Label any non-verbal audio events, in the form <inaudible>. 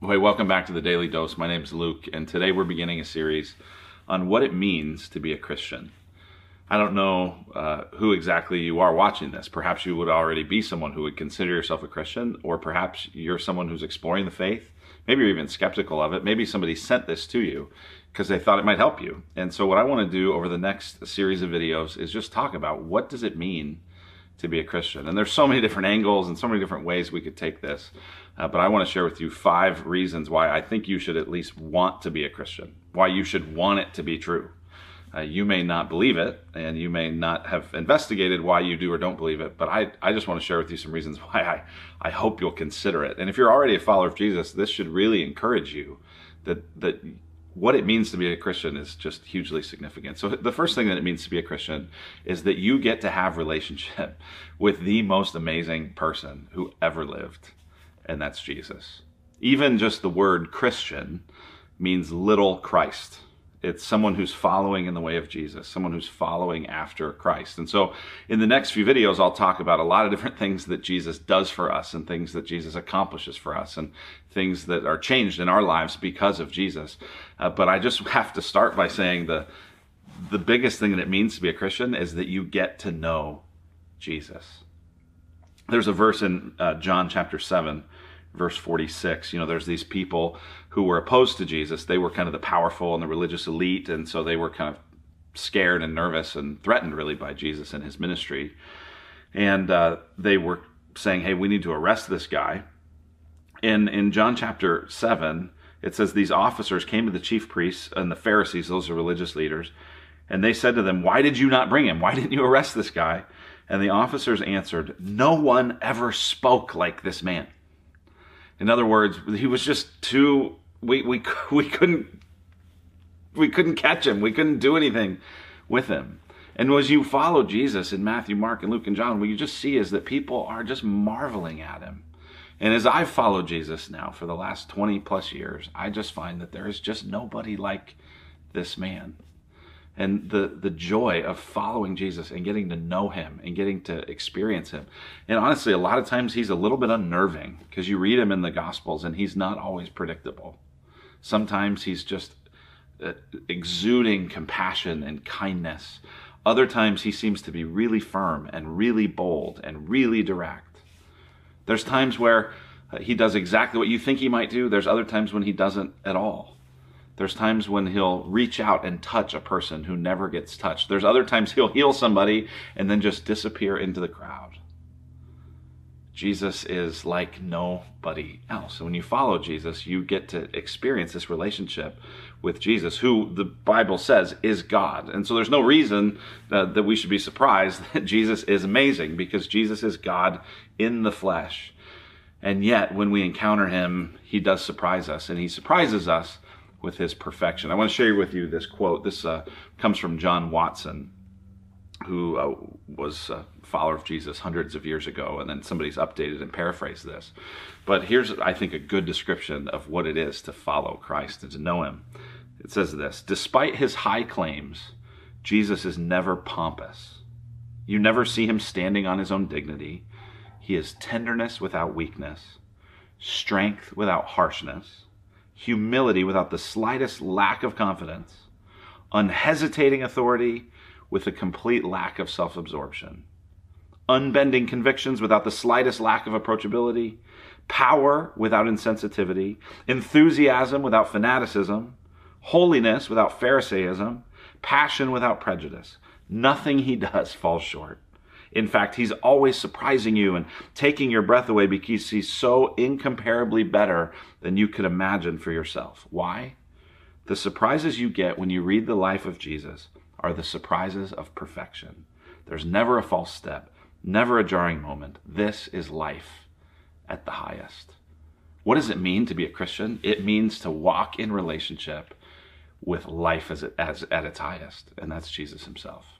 Hey, welcome back to the Daily Dose. My name is Luke, and today we're beginning a series on what it means to be a Christian. I don't know uh, who exactly you are watching this. Perhaps you would already be someone who would consider yourself a Christian, or perhaps you're someone who's exploring the faith. Maybe you're even skeptical of it. Maybe somebody sent this to you because they thought it might help you. And so, what I want to do over the next series of videos is just talk about what does it mean to be a Christian. And there's so many different angles and so many different ways we could take this. Uh, but I want to share with you five reasons why I think you should at least want to be a Christian, why you should want it to be true. Uh, you may not believe it, and you may not have investigated why you do or don't believe it, but I, I just want to share with you some reasons why I, I hope you'll consider it. And if you're already a follower of Jesus, this should really encourage you that, that what it means to be a Christian is just hugely significant. So the first thing that it means to be a Christian is that you get to have relationship <laughs> with the most amazing person who ever lived and that's Jesus. Even just the word Christian means little Christ. It's someone who's following in the way of Jesus, someone who's following after Christ. And so, in the next few videos, I'll talk about a lot of different things that Jesus does for us and things that Jesus accomplishes for us and things that are changed in our lives because of Jesus. Uh, but I just <laughs> have to start by saying the, the biggest thing that it means to be a Christian is that you get to know Jesus. There's a verse in uh, John chapter 7 verse 46 you know there's these people who were opposed to jesus. They were kind of the powerful and the religious elite and so they were kind of scared and nervous and threatened really by jesus and his ministry. And uh, they were saying hey we need to arrest this guy. In in john chapter 7 it says these officers came to the chief priests and the pharisees those are religious leaders and they said to them why did you not bring him? Why didn't you arrest this guy and the officers answered no one ever spoke like this man in other words, he was just too we we <laughs> we couldn't we couldn't catch him. We couldn't do anything with him. And as you follow Jesus in Matthew, Mark, and Luke and John, what you just see is that people are just marveling at him. And as I've followed Jesus now for the last 20 plus years, I just find that there is just nobody like this man and the the joy of following Jesus and getting to know him and getting to experience him. And honestly, a lot of times he's a little bit unnerving because you read him in the gospels and he's not always predictable. Sometimes he's just uh, exuding compassion and kindness. Other times he seems to be really firm and really bold and really direct. There's times where uh, he does exactly what you think he might do. There's other times when he doesn't at all. There's times when he'll reach out and touch a person who never gets touched. There's other times he'll heal somebody and then just disappear into the crowd. Jesus is like nobody else. And when you follow Jesus, you get to experience this relationship with Jesus, who the Bible says is God. And so there's no reason uh, that we should be surprised <laughs> that Jesus is amazing because Jesus is God in the flesh. And yet, when we encounter him, he does surprise us, and he surprises us with his perfection. I want to share with you this quote. This uh, comes from John Watson, who uh, was a follower of Jesus hundreds of years ago, and then somebody's updated and paraphrased this. But here's, I think, a good description of what it is to follow Christ and to know him. It says this Despite his high claims, Jesus is never pompous. You never see him standing on his own dignity. He is tenderness without weakness, strength without harshness humility without the slightest lack of confidence, unhesitating authority with a complete lack of self absorption, unbending convictions without the slightest lack of approachability, power without insensitivity, enthusiasm without fanaticism, holiness without Pharisaism, passion without prejudice. Nothing he does falls short. In fact, he's always surprising you and taking your breath away because he's so incomparably better than you could imagine for yourself. Why? The surprises you get when you read the life of Jesus are the surprises of perfection. There's never a false step, never a jarring moment. This is life at the highest. What does it mean to be a Christian? It means to walk in relationship with life as, as at its highest, and that's Jesus himself.